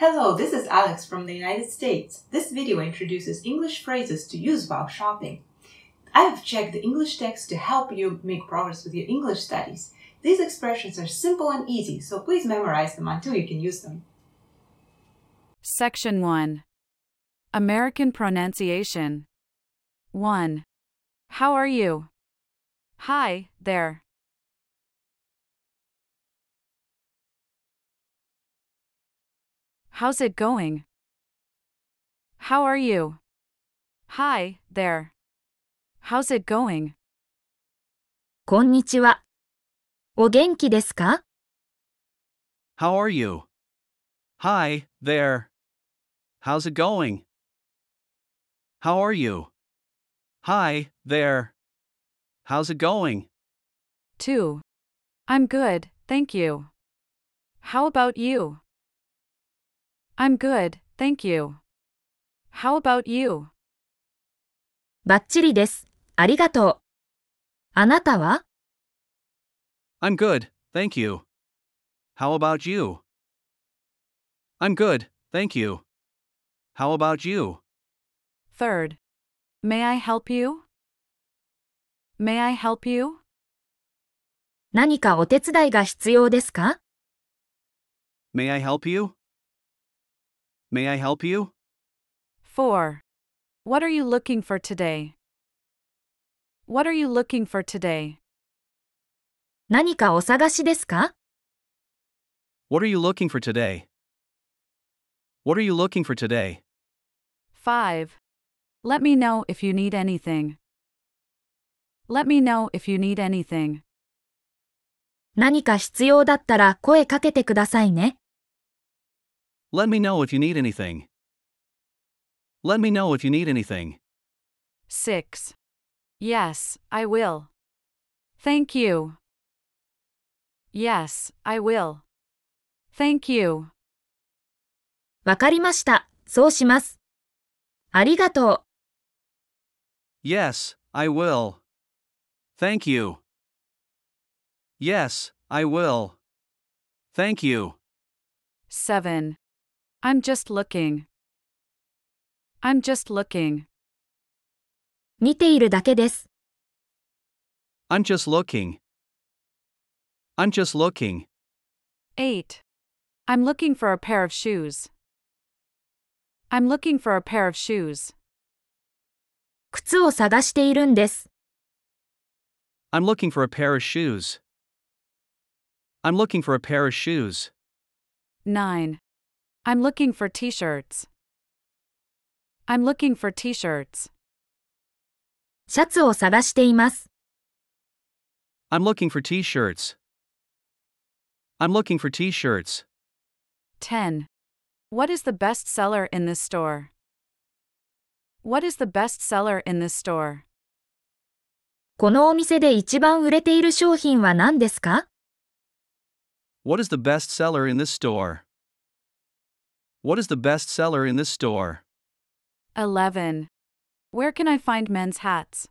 Hello, this is Alex from the United States. This video introduces English phrases to use while shopping. I have checked the English text to help you make progress with your English studies. These expressions are simple and easy, so please memorize them until you can use them. Section 1 American Pronunciation 1. How are you? Hi, there. How's it going? How are you? Hi, there. How's it going? こんにちは。お元気ですか How are you? Hi, there. How's it going? How are you? Hi, there. How's it going? 2. I'm good, thank you. How about you? I'm good, thank you. How about you? バッチリです。ありがとう。あなたは I'm good, thank you. How about you? I'm good, thank you. How about you? Third. May I help you? May I help you? 何かお手伝いが必要ですか May I help you? May I help you? 4. What are you looking for today? What are you looking for today? 何かお探しですか What are you looking for today? What are you looking for today? 5. Let me know if you need anything. Let me know if you need anything. 何か必要だったら声かけてくださいね。 Let me know if you need anything. Let me know if you need anything. 6. Yes, I will. Thank you. Yes, I will. Thank you. わかりました。そうします。ありがとう。 Yes, I will. Thank you. Yes, I will. Thank you. 7. I'm just looking. I'm just looking. 見ているだけです。 I'm just looking. I'm just looking. 8. I'm looking for a pair of shoes. I'm looking for a pair of shoes. 靴を探しているんです。 I'm looking for a pair of shoes. I'm looking for a pair of shoes. 9. I'm looking for t shirts. I'm looking for t shirts. シャツを探しています。 I'm looking for t shirts. I'm looking for t shirts. 10. What is the best seller in this store? What is the best seller in this store? このお店で一番売れている商品は何ですか What is the best seller in this store? What is the best seller in this store? 11. Where can I find men's hats?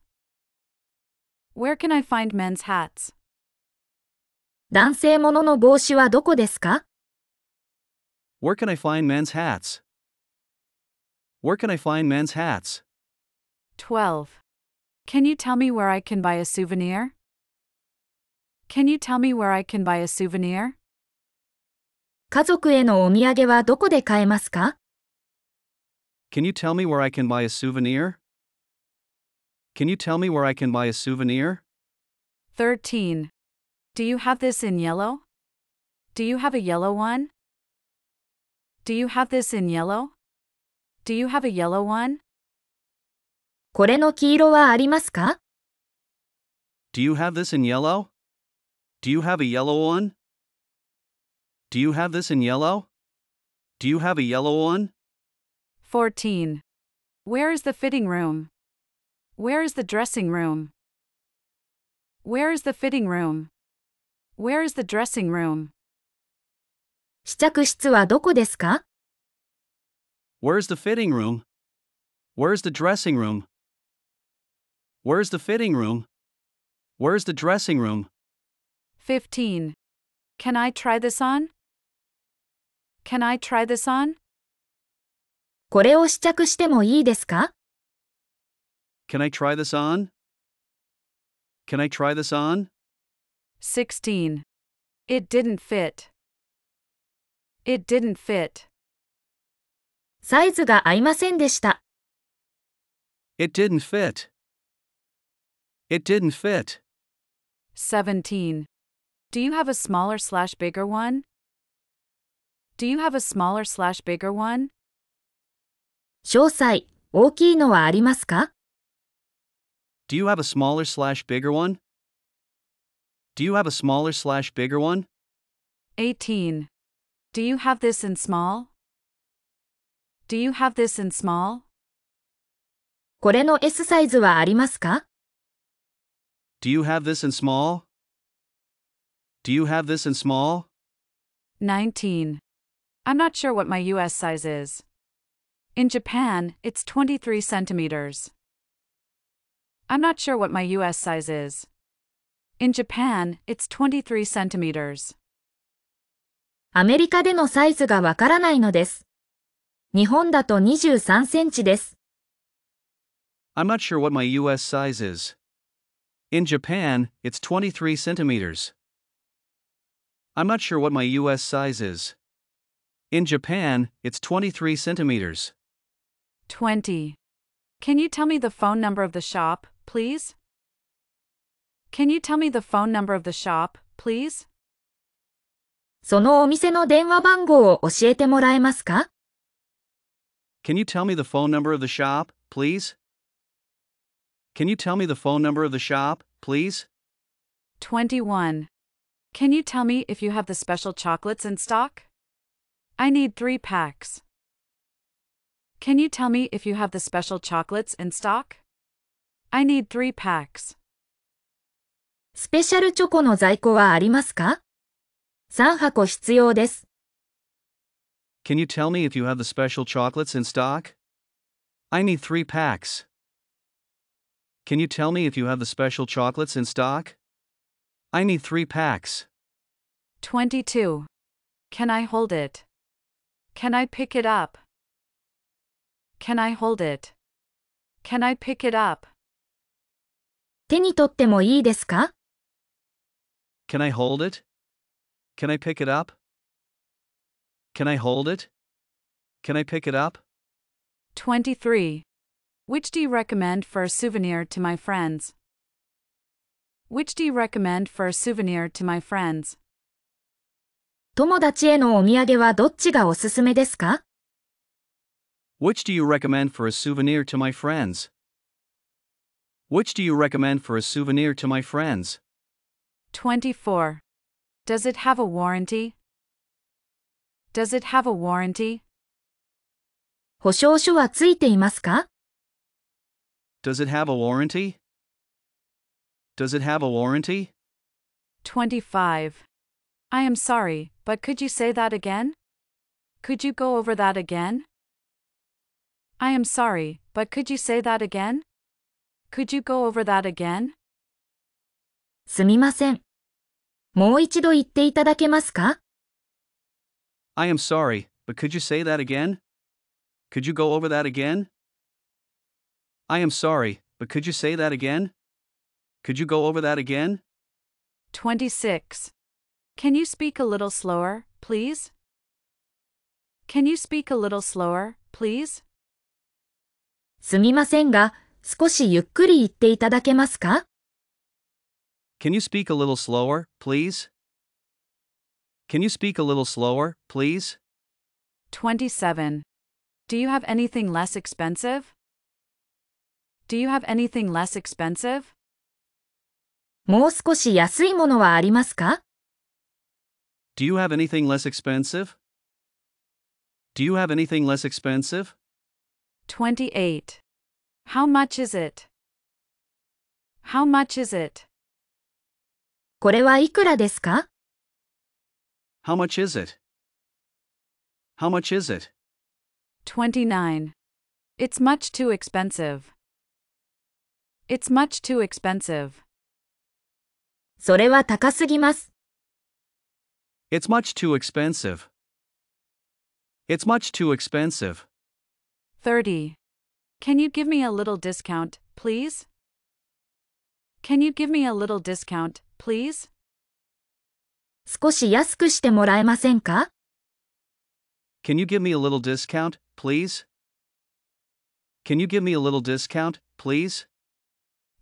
Where can I find men's hats? 男性ものの帽子はどこですか Where can I find men's hats? Where can I find men's hats? 12. Can you tell me where I can buy a souvenir? Can you tell me where I can buy a souvenir? 家族へのお土産はどこで買えますか Can you tell me where I can buy a souvenir? Can you tell me where I can buy a souvenir? 13. Do you have this in yellow? Do you have a yellow one? Do you have this in yellow? Do you have a yellow one? これの黄色はありますか Do you have this in yellow? Do you have a yellow one? Do you have this in yellow? Do you have a yellow one? 14. Where is the fitting room? Where is the dressing room? Where is the fitting room? Where is the dressing room? 試着室はどこですか Where's the fitting room? Where's the dressing room? Where's the fitting room? Where's the dressing room? 15. Can I try this on? Can I try this on? これを試着してもいいですか Can I try this on? Can I try this on? 16. It didn't fit. It didn't fit. サイズが合いませんでした。 It didn't fit. It didn't fit. 17. Do you have a smaller slash bigger one? Do you have a smaller slash bigger one? 詳細、大きいのはありますか Do you have a smaller slash bigger one? Do you have a smaller slash bigger one? 18. Do you have this in small? Do you have this in small? これの S サイズはありますか Do you have this in small? Do you have this in small? 19. I'm not sure what my US size is. In Japan, it's 23 centimeters. I'm not sure what my US size is. In Japan, it's 23 centimeters. アメリカでのサイズがわからないのです。日本だと23センチです。 I'm not sure what my US size is. In Japan, it's 23 centimeters. I'm not sure what my US size is. In Japan, it's 23 centimeters. 20. Can you tell me the phone number of the shop, please? Can you tell me the phone number of the shop, please? そのお店の電話番号を教えてもらえますか Can you tell me the phone number of the shop, please? Can you tell me the phone number of the shop, please? 21. Can you tell me if you have the special chocolates in stock? I need three packs. Can you tell me if you have the special chocolates in stock? I need three packs. スペシャルチョコの在庫はありますか ?3 箱必要です。 Can you tell me if you have the special chocolates in stock? I need three packs. Can you tell me if you have the special chocolates in stock? I need three packs. 22. Can I hold it? Can I pick it up? Can I hold it? Can I pick it up? 手に取ってもいいですか Can I hold it? Can I pick it up? Can I hold it? Can I pick it up? 23. Which do you recommend for a souvenir to my friends? Which do you recommend for a souvenir to my friends? 友達へのお土産はどっちがおすすめですか Which do you recommend for a souvenir to my friends? Which do you recommend for a souvenir to my friends? 24. Does it have a warranty? Does it have a warranty? 保証書はついていますか Does it have a warranty? Does it have a warranty? 25. I am sorry, but could you say that again? Could you go over that again? I am sorry, but could you say that again? Could you go over that again? すみません。もう一度言っていただけますか I am sorry, but could you say that again? Could you go over that again? I am sorry, but could you say that again? Could you go over that again? 26. Can you speak a little slower, please? Can you speak a little slower, please? すみませんが、少しゆっくり言っていただけますか Can you speak a little slower, please? Can you speak a little slower, please? 27. Do you have anything less expensive? Do you have anything less expensive? もう少し安いものはありますか Do you have anything less expensive? Do you have anything less expensive? 28. How much is it? How much is it? これはいくらですか How much is it? How much is it? 29. It's much too expensive. It's much too expensive. それは高すぎます。 It's much too expensive. It's much too expensive. 30. Can you give me a little discount, please? Can you give me a little discount, please? 少し安くしてもらえませんか Can you give me a little discount, please? Can you give me a little discount, please?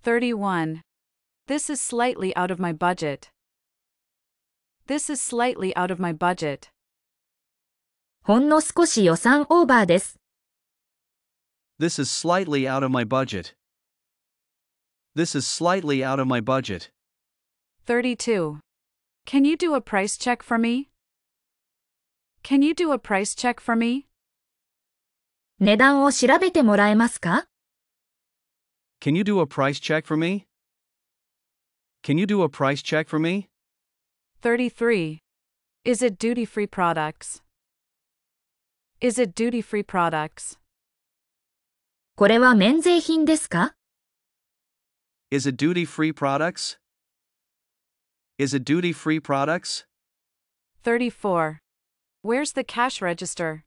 31. This is slightly out of my budget. This is slightly out of my budget. ほんの少し予算オーバーです。 This is slightly out of my budget. This is slightly out of my budget. 32. Can you do a price check for me? Can you do a price check for me? 値段を調べてもらえますか Can you do a price check for me? Can you do a price check for me? 33. Is it duty free products? Is it duty free products? これは免税品ですか Is it duty free products? Is it duty free products? 34. Where's the cash register?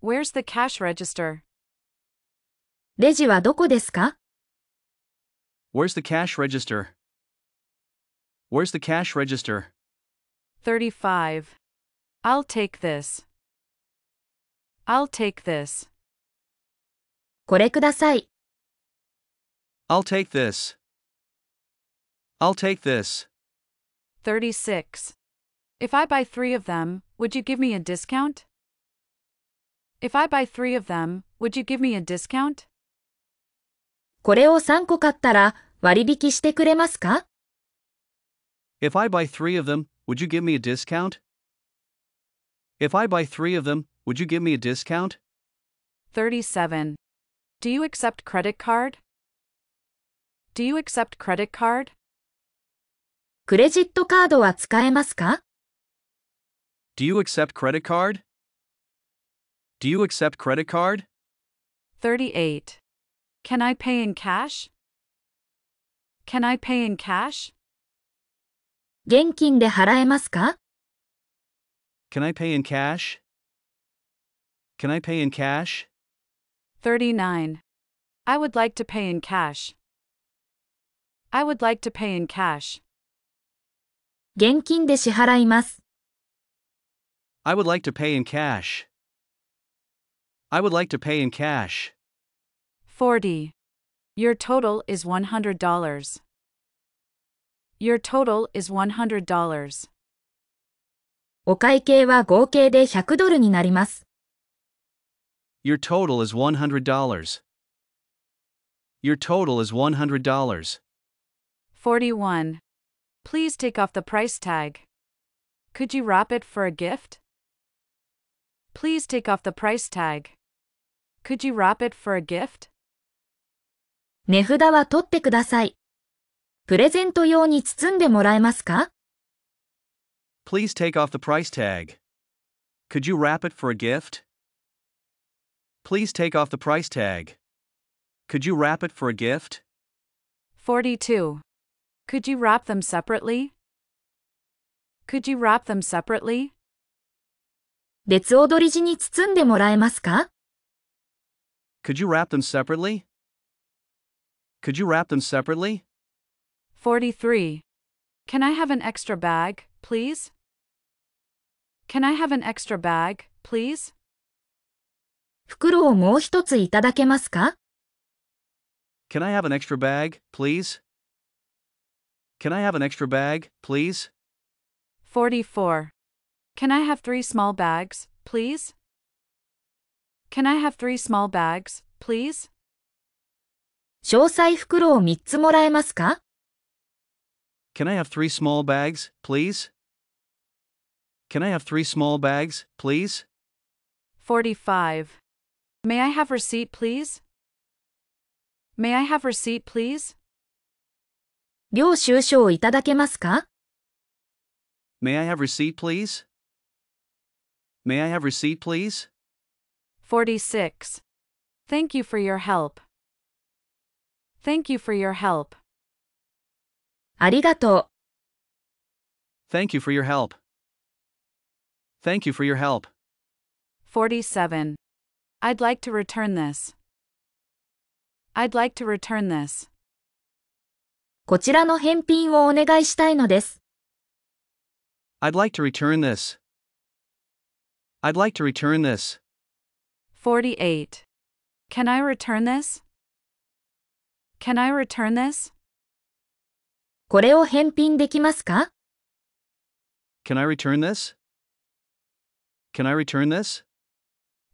Where's the cash register? レジはどこですか Where's the cash register? Where's the cash register? 35. I'll take this. I'll take this. これください。 I'll take this. I'll take this. 36. If I buy three of them, would you give me a discount? If I buy three of them, would you give me a discount? これを3個買ったら割引してくれますか If I buy three of them, would you give me a discount? If I buy three of them, would you give me a discount? 37. Do you accept credit card? Do you accept credit card? クレジットカードは使えますか Do you accept credit card? Do you accept credit card? 38. Can I pay in cash? Can I pay in cash? 現金で払えますか Can I pay in cash? Can I pay in cash? 39. I would like to pay in cash. I would like to pay in cash. 現金で支払います。 I would like to pay in cash. I would like to pay in cash. 40. Your total is $100. Your total is $100. お会計は合計で100ドルになります。 Your total is $100. Your total is $100. 41. Please take off the price tag. Could you wrap it for a gift? Please take off the price tag. Could you wrap it for a gift? 値札は取ってください。 プレゼント用に包んでもらえますか Please take off the price tag. Could you wrap it for a gift? Please take off the price tag. Could you wrap it for a gift? 42. Could you wrap them separately? Could you wrap them separately? 別踊り地に包んでもらえますか Could you wrap them separately? Could you wrap them separately? 43. Can I have an extra bag, please? Can I have an extra bag, please? 袋をもう一ついただけますか Can I have an extra bag, please? Can I have an extra bag, please? 44. Can I have three small bags, please? Can I have three small bags, please? 詳細袋を3つもらえますか Can I have three small bags, please? Can I have three small bags, please? 45. May I have receipt, please? May I have receipt, please? 領収書をいただけますか May I have receipt, please? May I have receipt, please? 46. Thank you for your help. Thank you for your help. ありがとう。 Thank you for your help. Thank you for your help. 47. I'd like to return this. I'd like to return this. こちらの返品をお願いしたいのです。 I'd like to return this. I'd like to return this. 48. Can I return this? Can I return this? これを返品できますか Can I return this? Can I return this?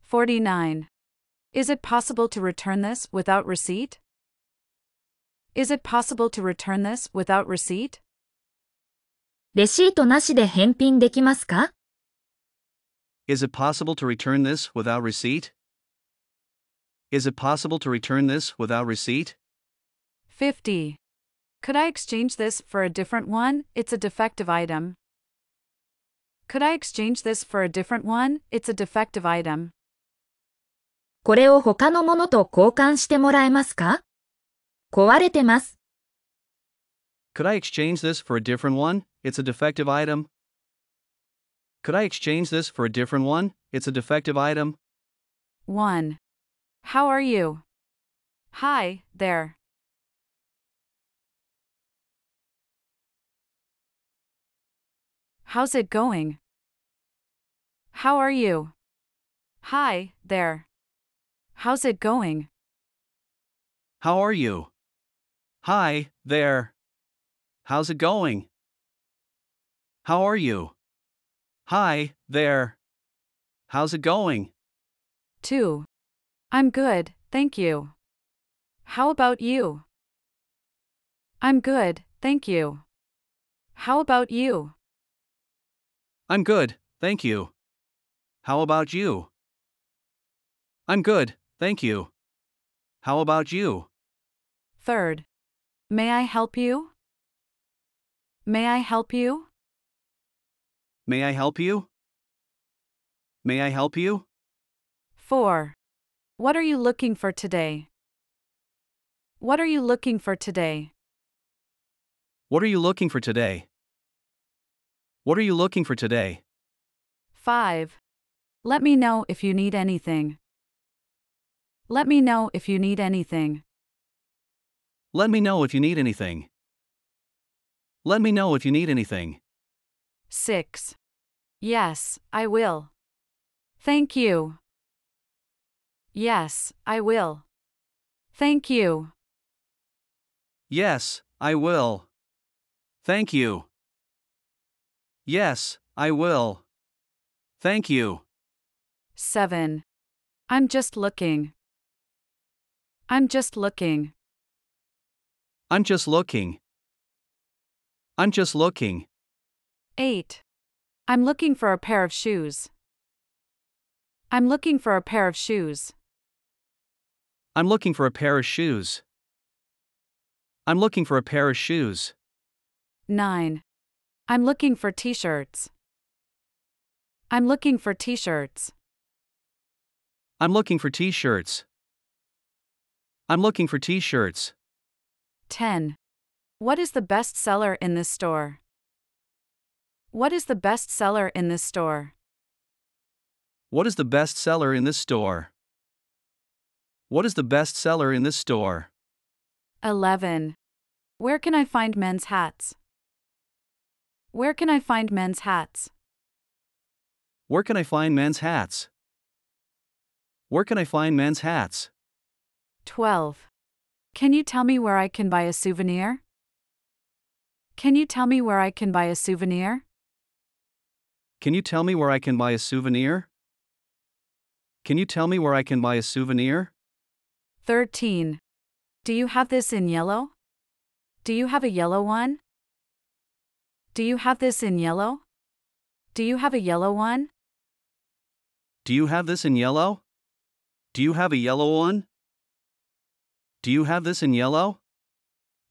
49. Is it possible to return this without receipt? Is it possible to return this without receipt? レシートなしで返品できますか Is it possible to return this without receipt? Is it possible to return this without receipt? 50. Could I exchange this for a different one? It's a defective item. Could I exchange this for a different one? It's a defective item. これを他のものと交換してもらえますか壊れてます。 Could I exchange this for a different one? It's a defective item. Could I exchange this for a different one? It's a defective item. 1. How are you? Hi, there. How's it going? How are you? Hi, there. How's it going? How are you? Hi, there. How's it going? How are you? Hi, there. How's it going? 2. I'm good, thank you. How about you? I'm good, thank you. How about you? I'm good, thank you. How about you? I'm good, thank you. How about you? Third. May I help you? May I help you? May I help you? May I help you? 4. What are you looking for today? What are you looking for today? What are you looking for today? What are you looking for today? 5. Let me know if you need anything. Let me know if you need anything. Let me know if you need anything. Let me know if you need anything. 6. Yes, I will. Thank you. Yes, I will. Thank you. Yes, I will. Thank you. Yes, I will. Thank you. 7. I'm just looking. I'm just looking. I'm just looking. I'm just looking. 8. I'm looking for a pair of shoes. I'm looking for a pair of shoes. I'm looking for a pair of shoes. I'm looking for a pair of shoes. 9. I'm looking for t shirts. I'm looking for t shirts. I'm looking for t shirts. I'm looking for t shirts. 10. What is the best seller in this store? What is the best seller in this store? What is the best seller in this store? What is the best seller in this store? 11. Where can I find men's hats? Where can I find men's hats? Where can I find men's hats? Where can I find men's hats? 12. Can you tell me where I can buy a souvenir? Can you tell me where I can buy a souvenir? Can you tell me where I can buy a souvenir? Can you tell me where I can buy a souvenir? 13. Do you have this in yellow? Do you have a yellow one? Do you have this in yellow? Do you have a yellow one? Do you have this in yellow? Do you have a yellow one? Do you have this in yellow?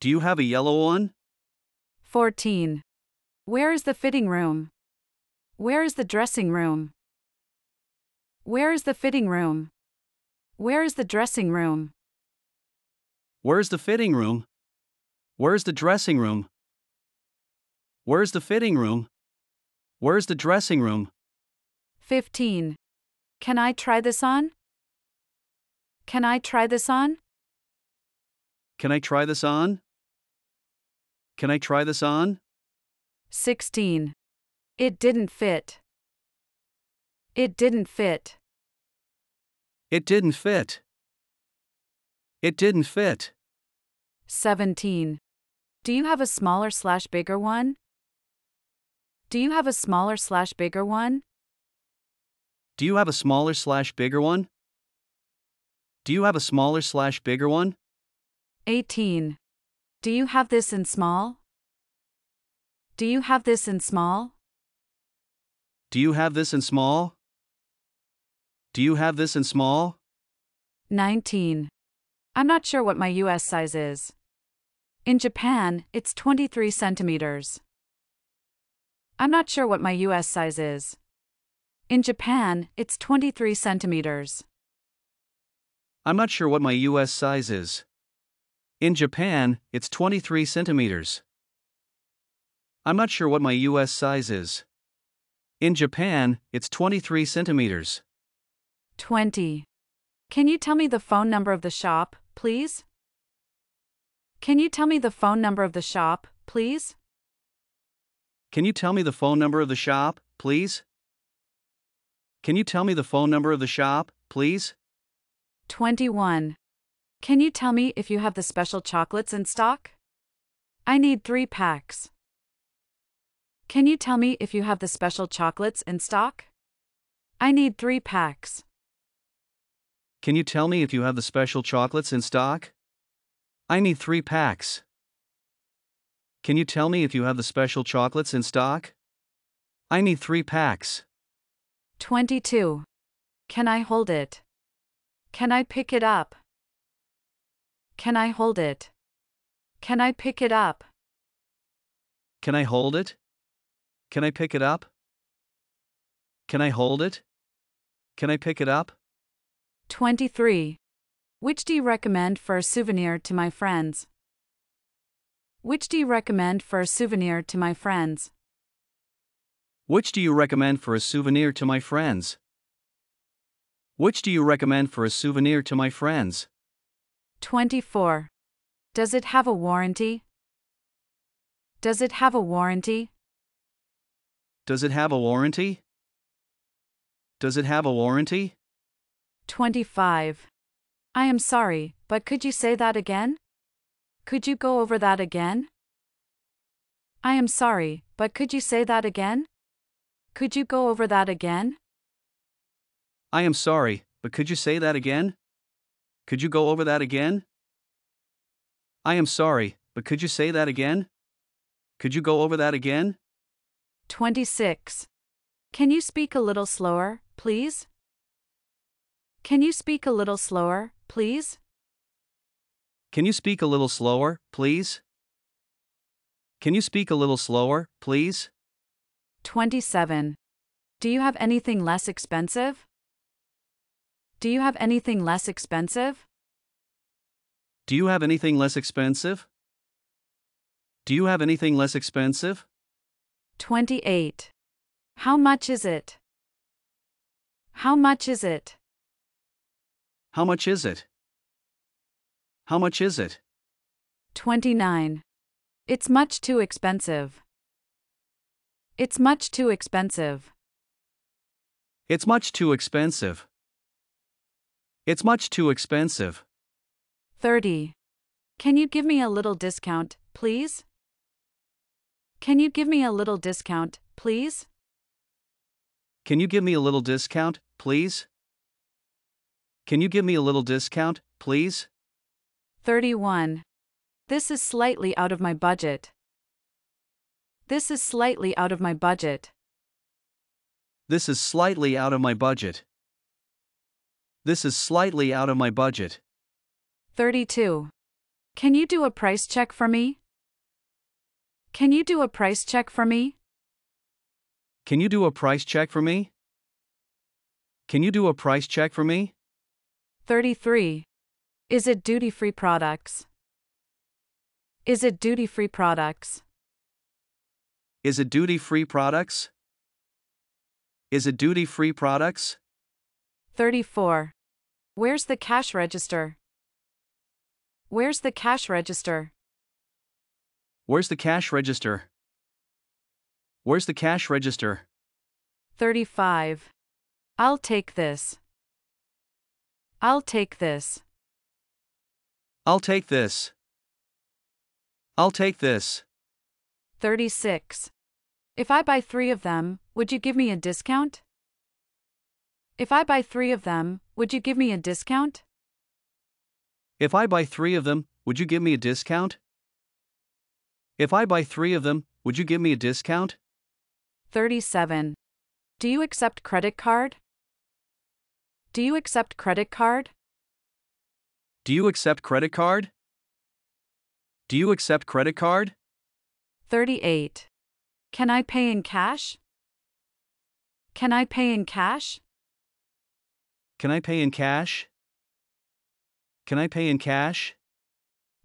Do you have a yellow one? 14. Where is the fitting room? Where is the dressing room? Where is the fitting room? Where is the dressing room? Where's the fitting room? Where's the dressing room? Where's the fitting room? Where's the dressing room? 15. Can I try this on? Can I try this on? Can I try this on? Can I try this on? 16. It didn't fit. It didn't fit. It didn't fit. It didn't fit. 17. Do you have a smaller slash bigger one? Do you have a smaller slash bigger one? Do you have a smaller slash bigger one? Do you have a smaller slash bigger one? 18. Do you have this in small? Do you have this in small? Do you have this in small? Do you have this in small? 19. I'm not sure what my US size is. In Japan, it's 23 centimeters. I'm not sure what my US size is. In Japan, it's 23 centimeters. I'm not sure what my US size is. In Japan, it's 23 centimeters. I'm not sure what my US size is. In Japan, it's 23 centimeters. 20. Can you tell me the phone number of the shop, please? Can you tell me the phone number of the shop, please? Can you tell me the phone number of the shop, please? Can you tell me the phone number of the shop, please? 21. Can you tell me if you have the special chocolates in stock? I need three packs. Can you tell me if you have the special chocolates in stock? I need three packs. Can you tell me if you have the special chocolates in stock? I need three packs. Can you tell me if you have the special chocolates in stock? I need three packs. 22. Can I hold it? Can I pick it up? Can I hold it? Can I pick it up? Can I hold it? Can I pick it up? Can I hold it? Can I pick it up? 23. Which do you recommend for a souvenir to my friends? Which do you recommend for a souvenir to my friends? Which do you recommend for a souvenir to my friends? Which do you recommend for a souvenir to my friends? 24. Does it have a warranty? Does it have a warranty? Does it have a warranty? Does it have a warranty? 25. I am sorry, but could you say that again? Could you go over that again? I am sorry, but could you say that again? Could you go over that again? I am sorry, but could you say that again? Could you go over that again? I am sorry, but could you say that again? Could you go over that again? 26. Can you speak a little slower, please? Can you speak a little slower, please? Can you speak a little slower, please? Can you speak a little slower, please? 27. Do you have anything less expensive? Do you have anything less expensive? Do you have anything less expensive? Do you have anything less expensive? 28. How much is it? How much is it? How much is it? How much is it? 29. It's much too expensive. It's much too expensive. It's much too expensive. It's much too expensive. 30. Can you give me a little discount, please? Can you give me a little discount, please? Can you give me a little discount, please? Can you give me a little discount, please? 31. This is slightly out of my budget. This is slightly out of my budget. This is slightly out of my budget. This is slightly out of my budget. 32. Can you do a price check for me? Can you do a price check for me? Can you do a price check for me? Can you do a price check for me? 33. Is it duty free products? Is it duty free products? Is it duty free products? Is it duty free products? 34. Where's the cash register? Where's the cash register? Where's the cash register? Where's the cash register? 35. I'll take this. I'll take this. I'll take this. I'll take this. 36. If I buy three of them, would you give me a discount? If I buy three of them, would you give me a discount? If I buy three of them, would you give me a discount? If I buy three of them, would you give me a discount? 37. Do you accept credit card? Do you accept credit card? Do you accept credit card? Do you accept credit card? 38. Can I pay in cash? Can I pay in cash? Can I pay in cash? Can I pay in cash?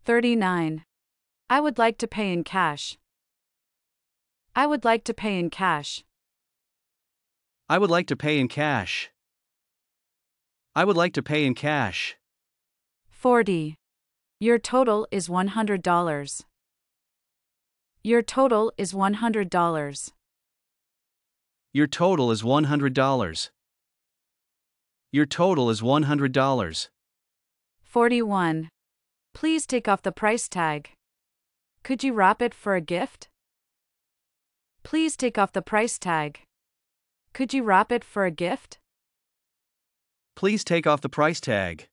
39. I would like to pay in cash. I would like to pay in cash. I would like to pay in cash. I would like to pay in cash. 40. Your total is $100. Your total is $100. Your total is $100. Your total is $100. 41. Please take off the price tag. Could you wrap it for a gift? Please take off the price tag. Could you wrap it for a gift? Please take off the price tag.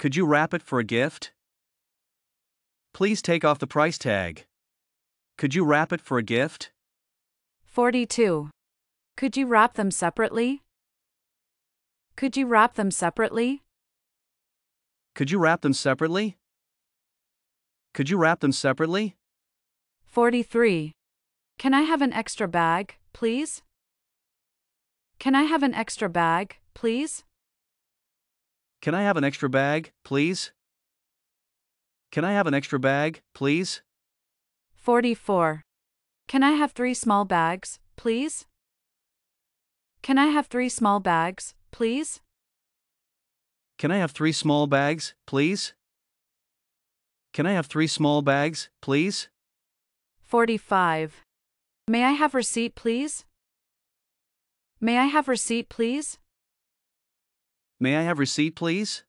Could you wrap it for a gift? Please take off the price tag. Could you wrap it for a gift? 42. Could you wrap them separately? Could you wrap them separately? Could you wrap them separately? Could you wrap them separately? 43. Can I have an extra bag, please? Can I have an extra bag, please? Can I have an extra bag, please? Can I have an extra bag, please? 44. Can I have three small bags, please? Can I have three small bags, please? Can I have three small bags, please? Can I have three small bags, please? 45. May I have receipt, please? May I have receipt, please? May I have receipt, please?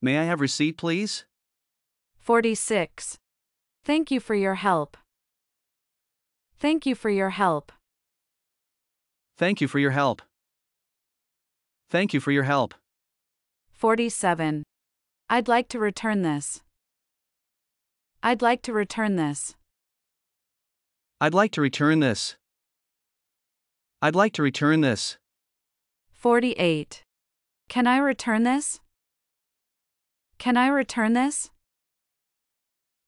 May I have receipt, please? 46. Thank you for your help. Thank you for your help. Thank you for your help. Thank you for your help. 47. I'd like to return this. I'd like to return this. I'd like to return this. I'd like to return this. 48. Can I return this? Can I return this?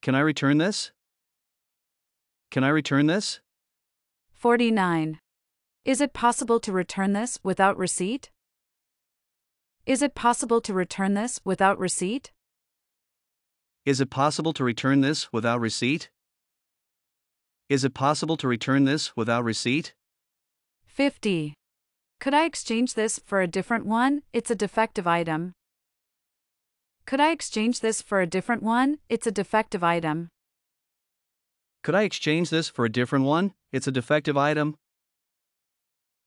Can I return this? Can I return this? 49. Is it possible to return this without receipt? Is it possible to return this without receipt? Is it possible to return this without receipt? Is it possible to return this without receipt? 50. Could I exchange this for a different one? It's a defective item. Could I exchange this for a different one? It's a defective item. Could I exchange this for a different one? It's a defective item.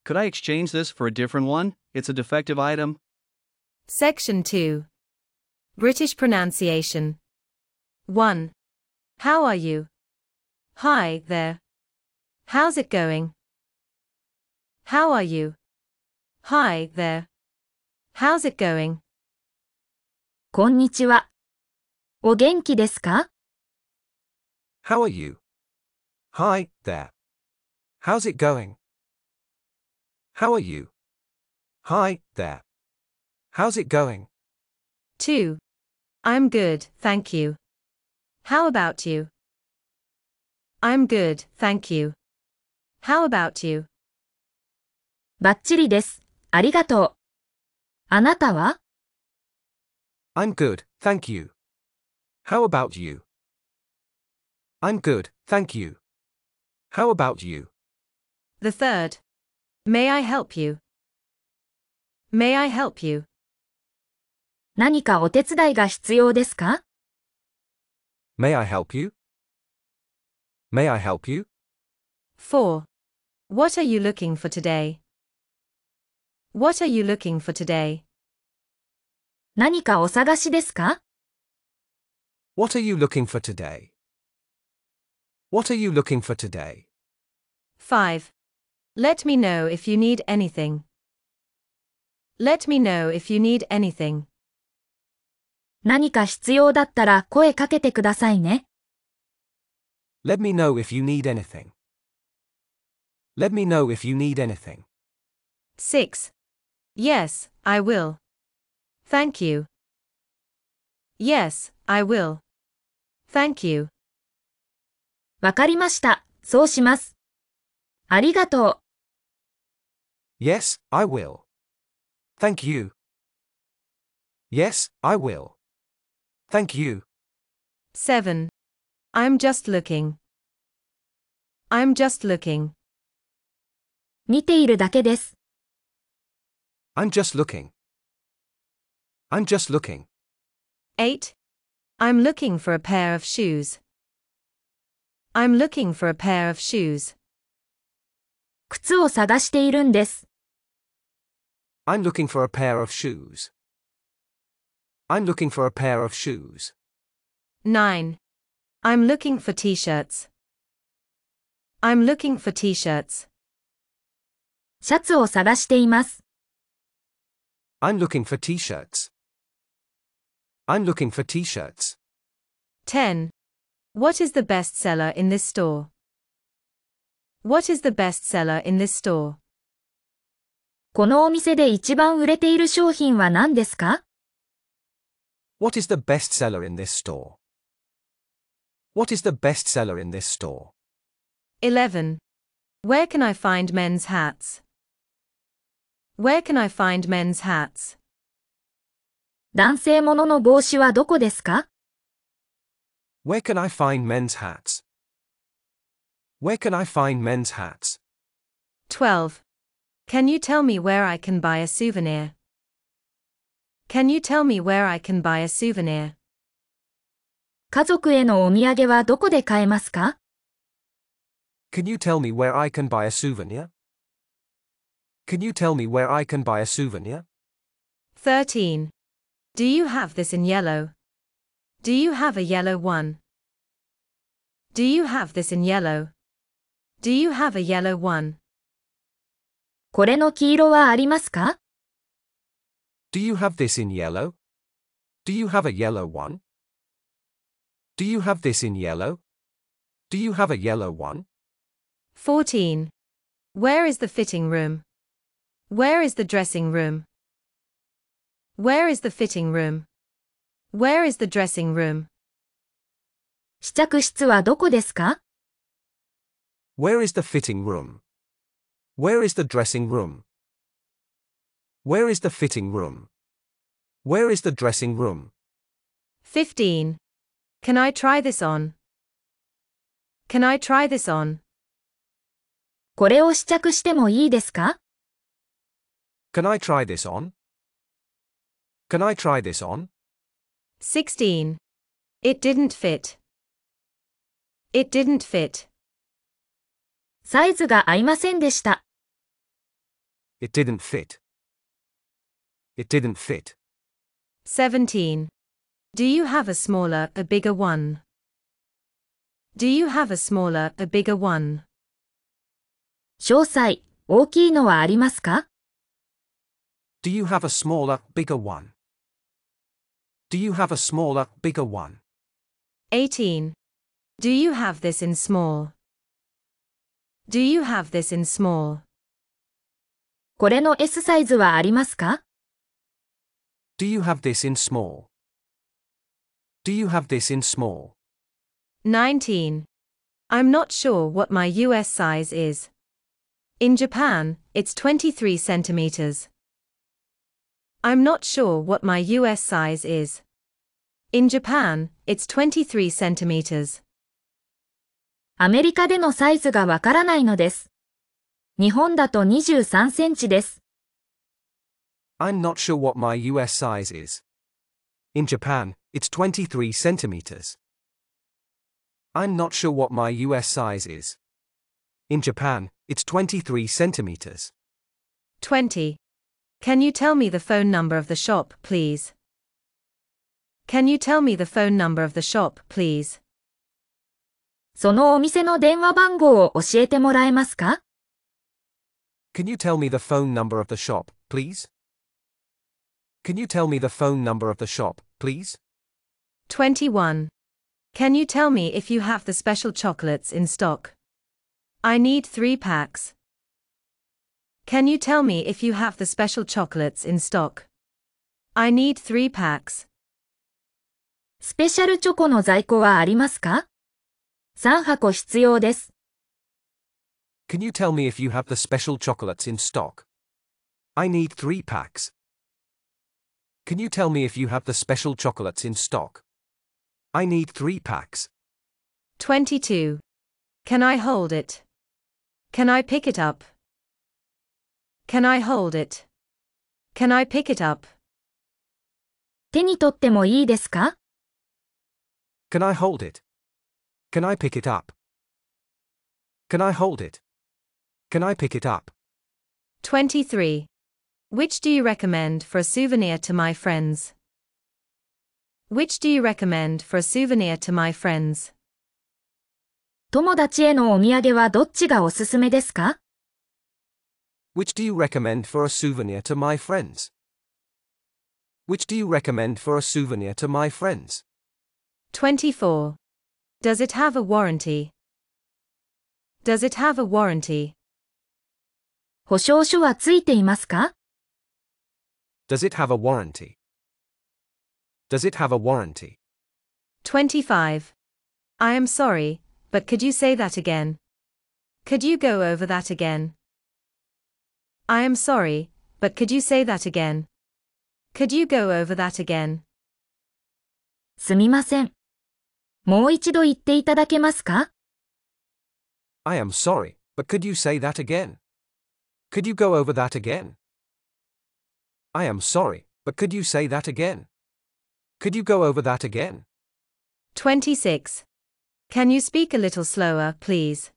Could I exchange this for a different one? It's a defective item. Section 2. British pronunciation. 1. How are you? Hi there. How's it going? How are you? Hi there. How's it going? こんにちは。お元気ですか How are you? Hi, there. How's it going? How are you? Hi, there. How's it going? 2. I'm good, thank you. How about you? I'm good, thank you. How about you? バッチリです。 ありがとう。あなたは I'm good, thank you. How about you? I'm good, thank you. How about you? The third. May I help you? May I help you? 何かお手伝いが必要ですか May I help you? May I help you? 4. What are you looking for today? What are you looking for today? 何かお探しですか What are you looking for today? What are you looking for today? 5. Let me know if you need anything. Let me know if you need anything. 何か必要だったら声かけてくださいね。 Let me know if you need anything. Let me know if you need anything. 6. Yes, I will. Thank you. Yes, I will. Thank you. わかりました。そうします。ありがとう。 Yes, I will. Thank you. Yes, I will. Thank you. 7. I'm just looking. I'm just looking. 見ているだけです。 I'm just looking. I'm just looking. 8. I'm looking for a pair of shoes. I'm looking for a pair of shoes. 靴を探しているんです。 I'm looking for a pair of shoes. I'm looking for a pair of shoes. 9. I'm looking for t shirts. I'm looking for t shirts. シャツを探しています。 I'm looking for t shirts. I'm looking for t shirts. 10. What is the best seller in this store? What is the best seller in this store? このお店で一番売れている商品は何ですか What is the best seller in this store? What is the best seller in this store? 11. Where can I find men's hats? Where can I find men's hats? 男性ものの帽子はどこですか Where can I find men's hats? Where can I find men's hats? 12. Can you tell me where I can buy a souvenir? Can you tell me where I can buy a souvenir? 家族へのお土産はどこで買えますか Can you tell me where I can buy a souvenir? Can you tell me where I can buy a souvenir? 13. Do you have this in yellow? Do you have a yellow one? Do you have this in yellow? Do you have a yellow one? これの黄色はありますか Do you have this in yellow? Do you have a yellow one? Do you have this in yellow? Do you have a yellow one? 14. Where is the fitting room? Where is the dressing room? Where is the fitting room? Where is the dressing room? 試着室はどこですか Where is the fitting room? Where is the dressing room? Where is the fitting room? Where is the dressing room? 15. Can I try this on? Can I try this on? これを試着してもいいですか Can I try this on? Can I try this on? 16. It didn't fit. It didn't fit. サイズが合いませんでした。 It didn't fit. It didn't fit. 17. Do you have a smaller, a bigger one? Do you have a smaller, a bigger one? 詳細、大きいのはありますか Do you have a smaller, bigger one? Do you have a smaller, bigger one? 18. Do you have this in small? Do you have this in small? これの S サイズはありますか Do you have this in small? Do you have this in small? 19. I'm not sure what my US size is. In Japan, it's 23 centimeters. I'm not sure what my US size is. In Japan, it's 23 centimeters. アメリカでのサイズがわからないのです。日本だと23センチです。 I'm not sure what my US size is. In Japan, it's 23 centimeters. I'm not sure what my US size is. In Japan, it's 23 centimeters. 20. Can you tell me the phone number of the shop, please? Can you tell me the phone number of the shop, please? そのお店の電話番号を教えてもらえますか Can you tell me the phone number of the shop, please? Can you tell me the phone number of the shop, please? 21. Can you tell me if you have the special chocolates in stock? I need three packs. Can you tell me if you have the special chocolates in stock? I need three packs. スペシャルチョコの在庫はありますか ?3 箱必要です。 Can you tell me if you have the special chocolates in stock? I need three packs. Can you tell me if you have the special chocolates in stock? I need three packs. 22. Can I hold it? Can I pick it up? Can I hold it? Can I pick it up? 手に取ってもいいですか Can I hold it? Can I pick it up? Can I hold it? Can I pick it up? 23. Which do you recommend for a souvenir to my friends? Which do you recommend for a souvenir to my friends? 友達へのお土産はどっちがおすすめですか Which do you recommend for a souvenir to my friends? Which do you recommend for a souvenir to my friends? 24. Does it have a warranty? Does it have a warranty? 保証書はついていますか Does it have a warranty? Does it have a warranty? 25. I am sorry, but could you say that again? Could you go over that again? I am sorry, but could you say that again? Could you go over that again? すみません。もう一度言っていただけますか I am sorry, but could you say that again? Could you go over that again? I am sorry, but could you say that again? Could you go over that again? 26. Can you speak a little slower, please?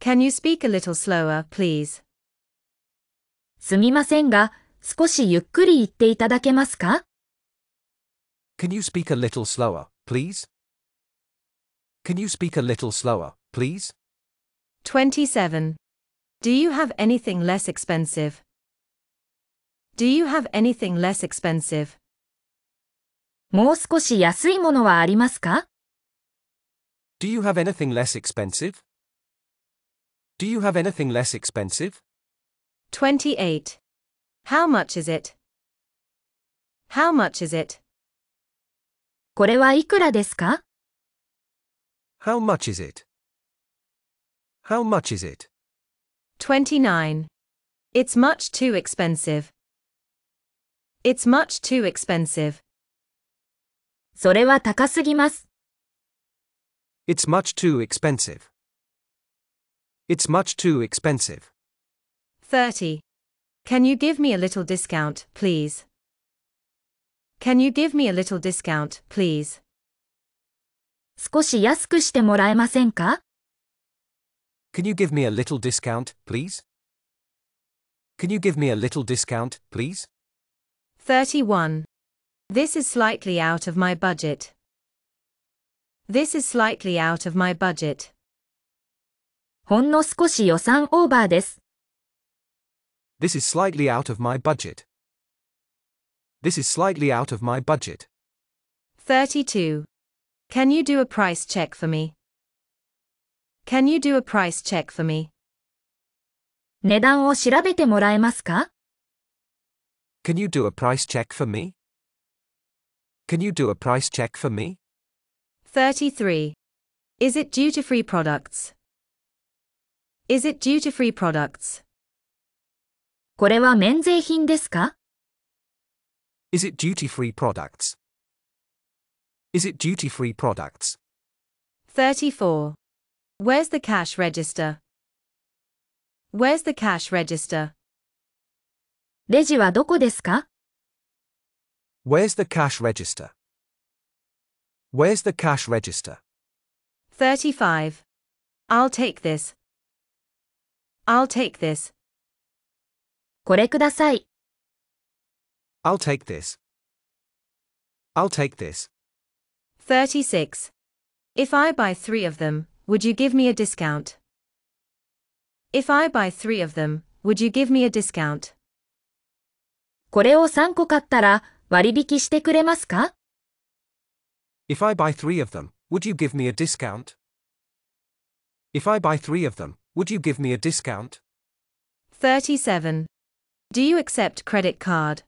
Can you speak a little slower, please? すみませんが、少しゆっくり言っていただけますか Can you speak a little slower, please? Can you speak a little slower, please? 27. Do you have anything less expensive? Do you have anything less expensive? もう少し安いものはありますか Do you have anything less expensive? Do you have anything less expensive? 28. How much is it? How much is it? これはいくらですか How much is it? How much is it? 29. It's much too expensive. It's much too expensive. それは高すぎます。 It's much too expensive. It's much too expensive. 30. Can you give me a little discount, please? Can you give me a little discount, please? 少し安くしてもらえませんか Can you give me a little discount, please? Can you give me a little discount, please? 31. This is slightly out of my budget. This is slightly out of my budget. ほんの少し予算オーバーです。 This is slightly out of my budget. This is slightly out of my budget. 32. Can you do a price check for me? Can you do a price check for me? 値段を調べてもらえますか Can you do a price check for me? Can you do a price check for me? 33. Is it duty free products? Is it duty free products? これは免税品ですか Is it duty free products? Is it duty free products? 34. Where's the cash register? Where's the cash register? レジはどこですか Where's the cash register? Where's the cash register? 35. I'll take this. I'll take this. これください。I'll take this. I'll take this. 36. If I buy three of them, would you give me a discount? If I buy three of them, would you give me a discount? これを3個買ったら割引してくれますか If I buy three of them, would you give me a discount? If I buy three of them, would you give me a discount? 37. Do you accept credit card?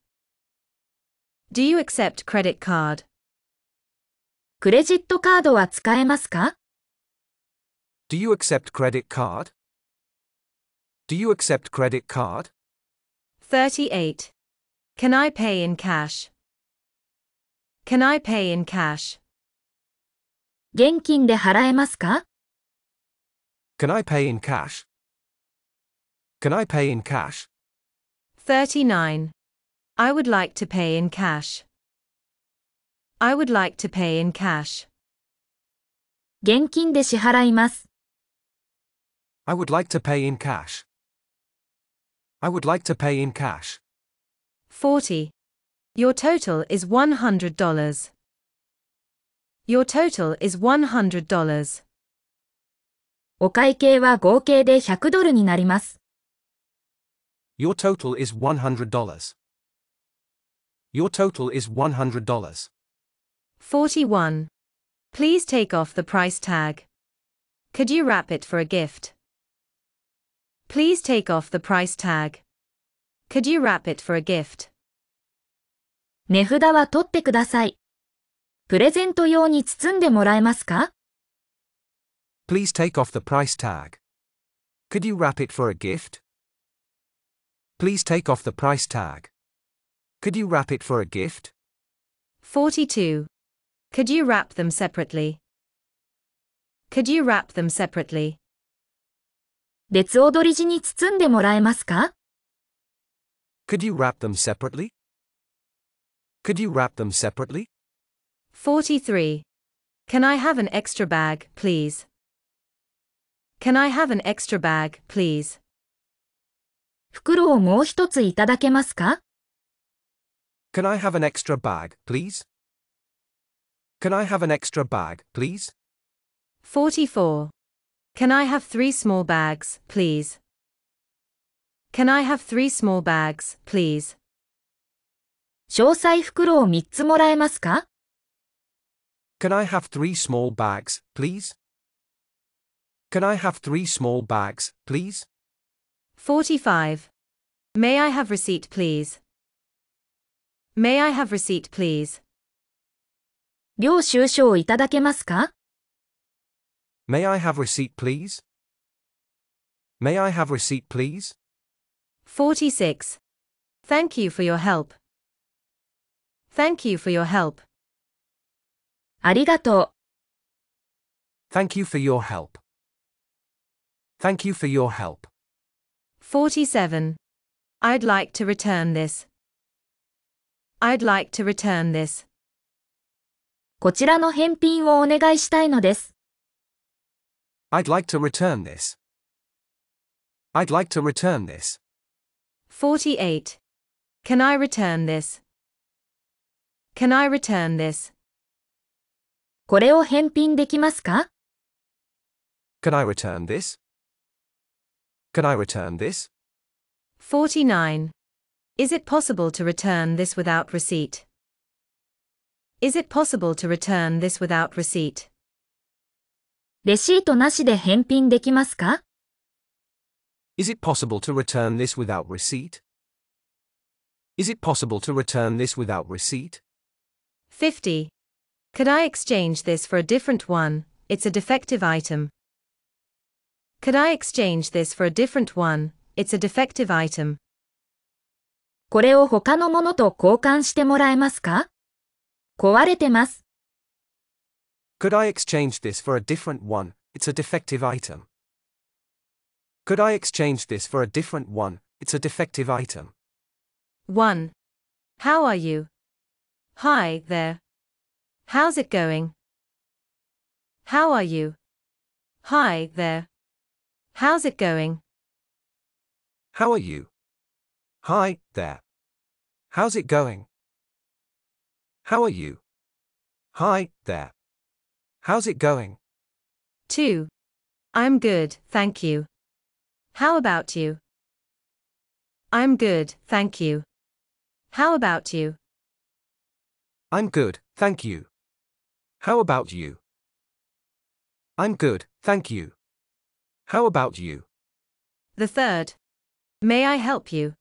Do you accept credit card? クレジットカードは使えますか Do you accept credit card? Do you accept credit card? 38. Can I pay in cash? Can I pay in cash? 現金で払えますか Can I pay in cash? Can I pay in cash? 39. I would like to pay in cash. I would like to pay in cash. 現金で支払います。 I would like to pay in cash. I would like to pay in cash. 40. Your total is $100. Your total is $100. お会計は合計で100ドルになります。 Your total is $100. Your total is $100. 41. Please take off the price tag. Could you wrap it for a gift? Please take off the price tag. Could you wrap it for a gift? 値札は取ってください。プレゼント用に包んでもらえますか Please take off the price tag. Could you wrap it for a gift? Please take off the price tag. Could you wrap it for a gift? 42. Could you wrap them separately? Could you wrap them separately? 別踊り地に包んでもらえますか Could you wrap them separately? Could you wrap them separately? 43. Can I have an extra bag, please? Can I have an extra bag, please? 袋をもう一ついただけますか Can I have an extra bag, please? Can I have an extra bag, please? 44. Can I have three small bags, please? Can I have three small bags, please? 詳細袋を3つもらえますか Can I have three small bags, please? Can I have three small bags, please? 45. May I have receipt, please? May I have receipt, please? 領収書をいただけますか May I have receipt, please? May I have receipt, please? 46. Thank you for your help. Thank you for your help. ありがと Thank you for your help. Thank you for your help. 47. I'd like to return this. I'd like to return this. う。こちらの返品をお願いしたいのです。 I'd like to return this. I'd like to return this. 48. Can I return this? Can I return this? これを返品できますか Can I return this? Can I return this? 49. Is it possible to return this without receipt? Is it possible to return this without receipt? レシートなしで返品できますか Is it possible to return this without receipt? Is it possible to return this without receipt? 50. Could I exchange this for a different one? It's a defective item. Could I exchange this for a different one? It's a defective item. これを他のものと交換してもらえますか壊れてます。 Could I exchange this for a different one? It's a defective item. Could I exchange this for a different one? It's a defective item. 1. How are you? Hi there. How's it going? How are you? Hi there. How's it going? How are you? Hi, there. How's it going? How are you? Hi, there. How's it going? 2. I'm good, thank you. How about you? I'm good, thank you. How about you? I'm good, thank you. How about you? I'm good, thank you. How about you? The third. May I help you?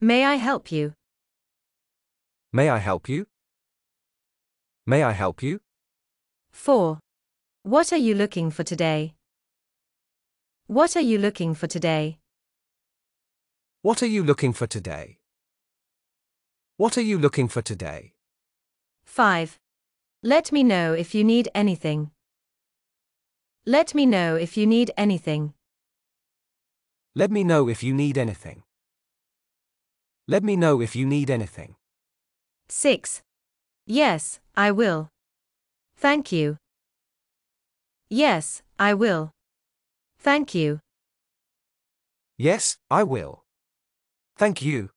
May I help you? May I help you? May I help you? 4. What are you looking for today? What are you looking for today? What are you looking for today? What are you looking for today? 5. Let me know if you need anything. Let me know if you need anything. Let me know if you need anything. Let me know if you need anything. 6. Yes, I will. Thank you. Yes, I will. Thank you. Yes, I will. Thank you.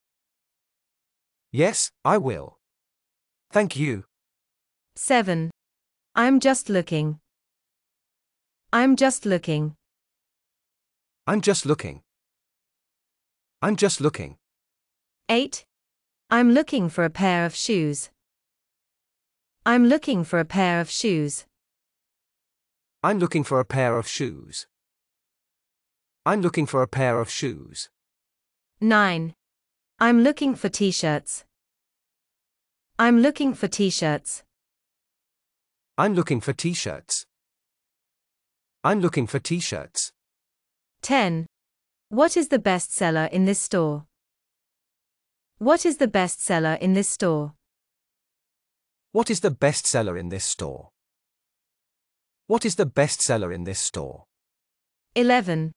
Yes, I will. Thank you. 7. I'm just looking. I'm just looking. I'm just looking. I'm just looking. 8. I'm looking for a pair of shoes. I'm looking for a pair of shoes. I'm looking for a pair of shoes. I'm looking for a pair of shoes. 9. I'm looking for t-shirts. I'm looking for t-shirts. I'm looking for t-shirts. I'm looking for t-shirts. 10. What is the best seller in this store? What is the best seller in this store? What is the best seller in this store? What is the best seller in this store? 11.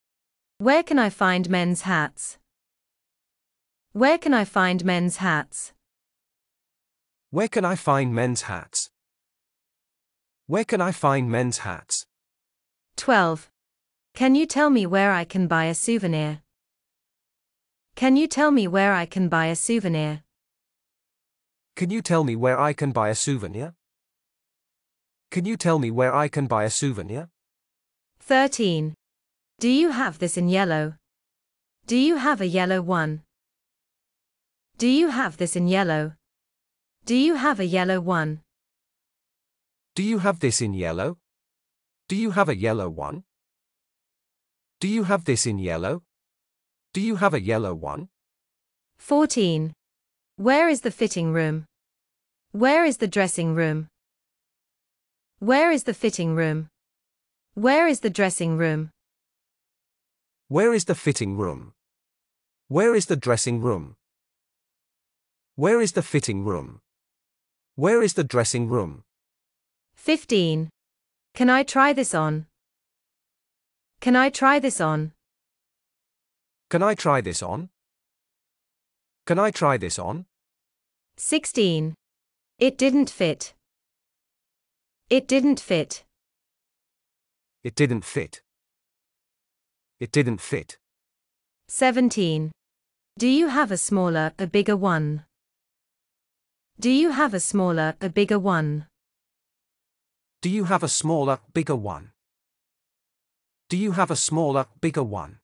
Where can I find men's hats? Where can I find men's hats? Where can I find men's hats? Where can I find men's hats? 12. Can you tell me where I can buy a souvenir? Can you tell me where I can buy a souvenir? Can you tell me where I can buy a souvenir? Can you tell me where I can buy a souvenir? 13. Do you have this in yellow? Do you have a yellow one? Do you have this in yellow? Do you have a yellow one? Do you have this in yellow? Do you have a yellow one? Do you have this in yellow? Do you have a yellow one? 14. Where is the fitting room? Where is the dressing room? Where is the fitting room? Where is the dressing room? Where is the fitting room? Where is the dressing room? Where is the fitting room? Where is the dressing room? 15. Can I try this on? Can I try this on? Can I try this on? Can I try this on? 16. It didn't fit. It didn't fit. It didn't fit. It didn't fit. 17. Do you have a smaller, a bigger one? Do you have a smaller, a bigger one? Do you have a smaller, bigger one? Do you have a smaller, bigger one?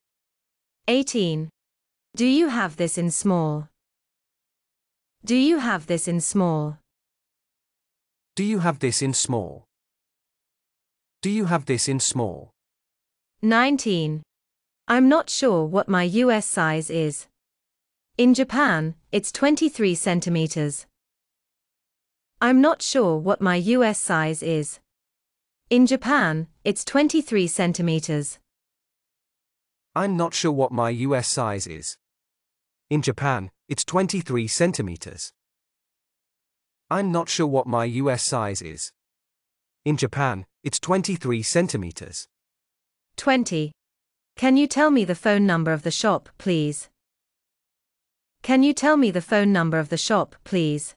18. Do you have this in small? Do you have this in small? Do you have this in small? Do you have this in small? 19. I'm not sure what my US size is. In Japan, it's 23 centimeters. I'm not sure what my US size is. In Japan, it's 23 centimeters. I'm not sure what my US size is. In Japan, it's 23 centimeters. I'm not sure what my US size is. In Japan, it's 23 centimeters. 20. Can you tell me the phone number of the shop, please? Can you tell me the phone number of the shop, please?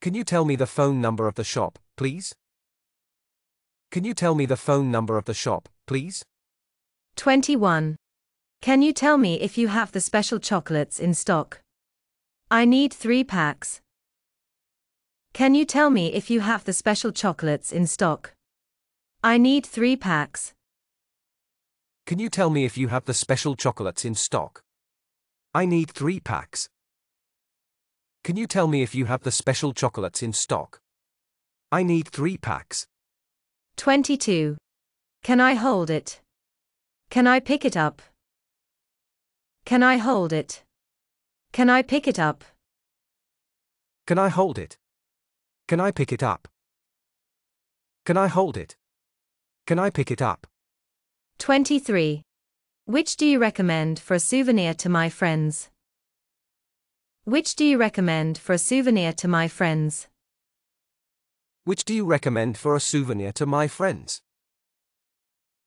Can you tell me the phone number of the shop, please? Can you tell me the phone number of the shop, please? 21. Can you tell me if you have the special chocolates in stock? I need three packs. Can you tell me if you have the special chocolates in stock? I need three packs. Can you tell me if you have the special chocolates in stock? I need three packs. Can you tell me if you have the special chocolates in stock? I need three packs. 22. Can I hold it? Can I pick it up? Can I hold it? Can I pick it up? Can I hold it? Can I pick it up? Can I hold it? Can I pick it up? 23. Which do you recommend for a souvenir to my friends? Which do you recommend for a souvenir to my friends? Which do you recommend for a souvenir to my friends?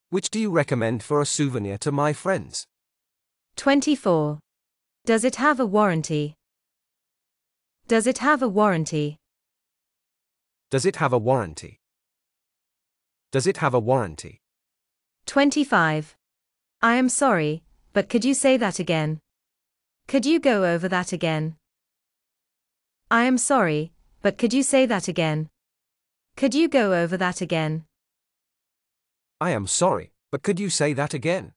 Which do you recommend for a souvenir to my friends? 24. Does it have a warranty? Does it have a warranty? Does it have a warranty? Does it have a warranty? 25. I am sorry, but could you say that again? Could you go over that again? I am sorry, but could you say that again? Could you go over that again? I am sorry, but could you say that again?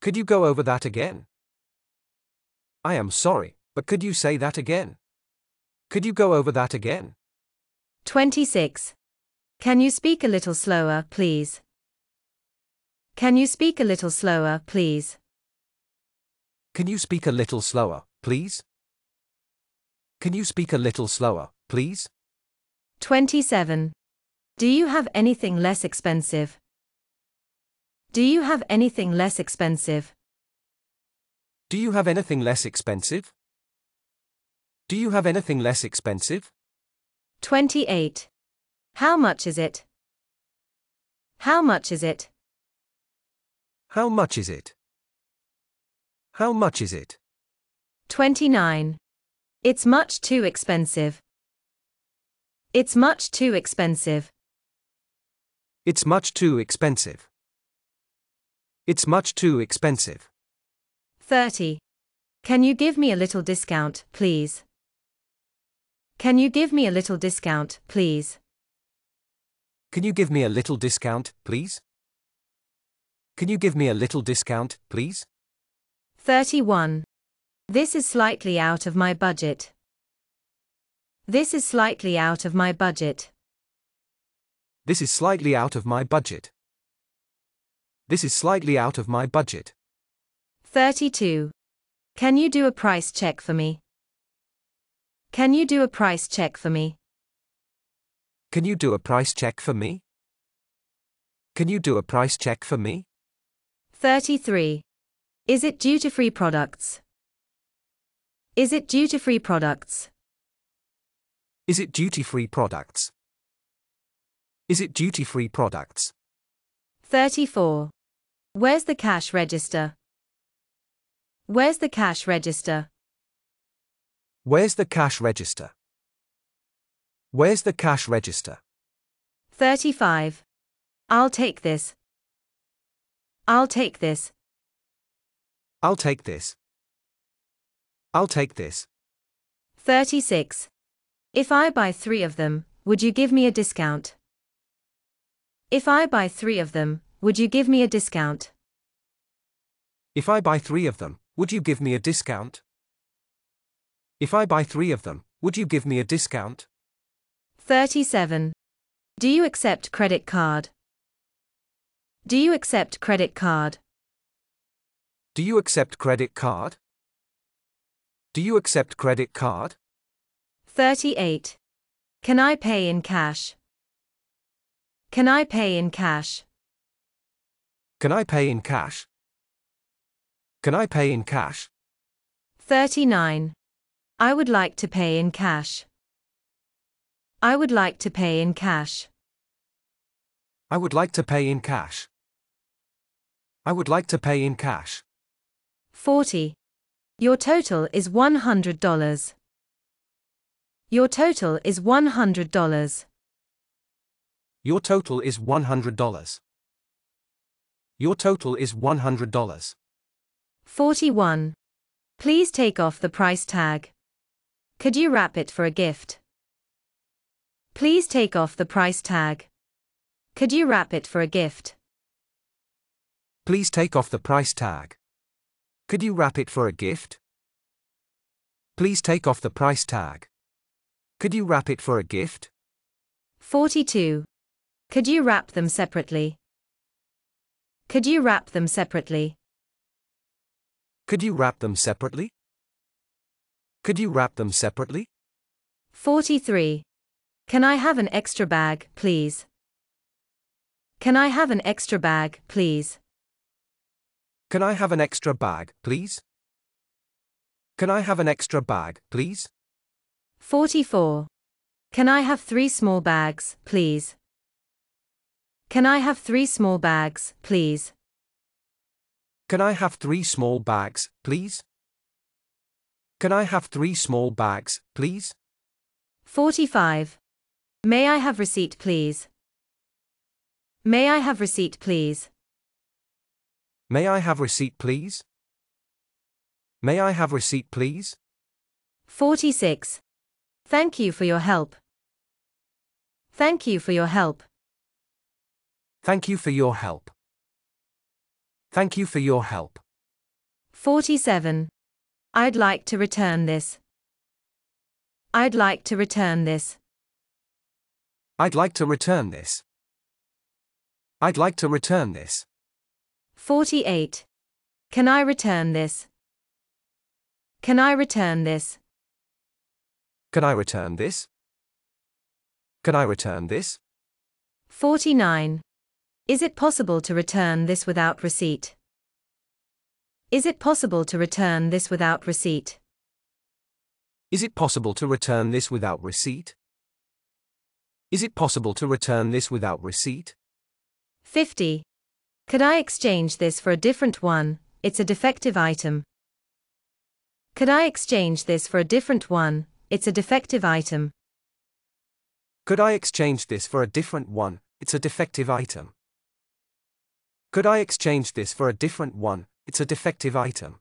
Could you go over that again? I am sorry, but could you say that again? Could you go over that again? 26. Can you speak a little slower, please? Can you speak a little slower, please? Can you speak a little slower, please? Can you speak a little slower, please? 27. Do you have anything less expensive? Do you have anything less expensive? Do you have anything less expensive? Do you have anything less expensive? 28. How much is it? How much is it? How much is it? How much is it? 29. It's much too expensive. It's much too expensive. It's much too expensive. It's much too expensive. 30. Can you give me a little discount, please? Can you give me a little discount, please? Can you give me a little discount, please? Can you give me a little discount, please? 31. This is slightly out of my budget. This is slightly out of my budget. This is slightly out of my budget. This is slightly out of my budget. 32. Can you do a price check for me? Can you do a price check for me? Can you do a price check for me? Can you do a price check for me? 33. Is it duty free products? Is it duty free products? Is it duty free products? Is it duty free products? 34. Where's the cash register? Where's the cash register? Where's the cash register? Where's the cash register? 35. I'll take this. I'll take this. I'll take this. I'll take this. 36. If I buy three of them, would you give me a discount? If I buy three of them, would you give me a discount? If I buy three of them, would you give me a discount? If I buy three of them, would you give me a discount? 37. Do you accept credit card? Do you accept credit card? Do you accept credit card? Do you accept credit card? 38. Can I pay in cash? Can I pay in cash? Can I pay in cash? Can I pay in cash? 39. I would like to pay in cash. I would like to pay in cash. I would like to pay in cash. I would like to pay in cash. 40. Your total is $100. Your total is $100. Your total is $100. Your total is $100. 41. Please take off the price tag. Could you wrap it for a gift? Please take off the price tag. Could you wrap it for a gift? Please take off the price tag. Could you wrap it for a gift? Please take off the price tag. Could you wrap it for a gift? 42. Could you wrap them separately? Could you wrap them separately? Could you wrap them separately? Could you wrap them separately? 43. Can I have an extra bag, please? Can I have an extra bag, please? Can I have an extra bag, please? Can I have an extra bag, please? 44. Can I have three small bags, please? Can I have three small bags, please? Can I have three small bags, please? Can I have three small bags, please? 45. May I have receipt, please? May I have receipt, please? May I have receipt, please? May I have receipt, please? 46. Thank you for your help. Thank you for your help. Thank you for your help. Thank you for your help. 47. I'd like to return this. I'd like to return this. I'd like to return this. I'd like to return this. 48. Can I return this? Can I return this? Can I return this? Can I return this? 49. Is it possible to return this without receipt? Is it possible to return this without receipt? Is it possible to return this without receipt? Is it possible to return this without receipt? 50. Could I exchange this for a different one? It's a defective item. Could I exchange this for a different one? It's a defective item. Could I exchange this for a different one? It's a defective item. Could I exchange this for a different one? It's a defective item.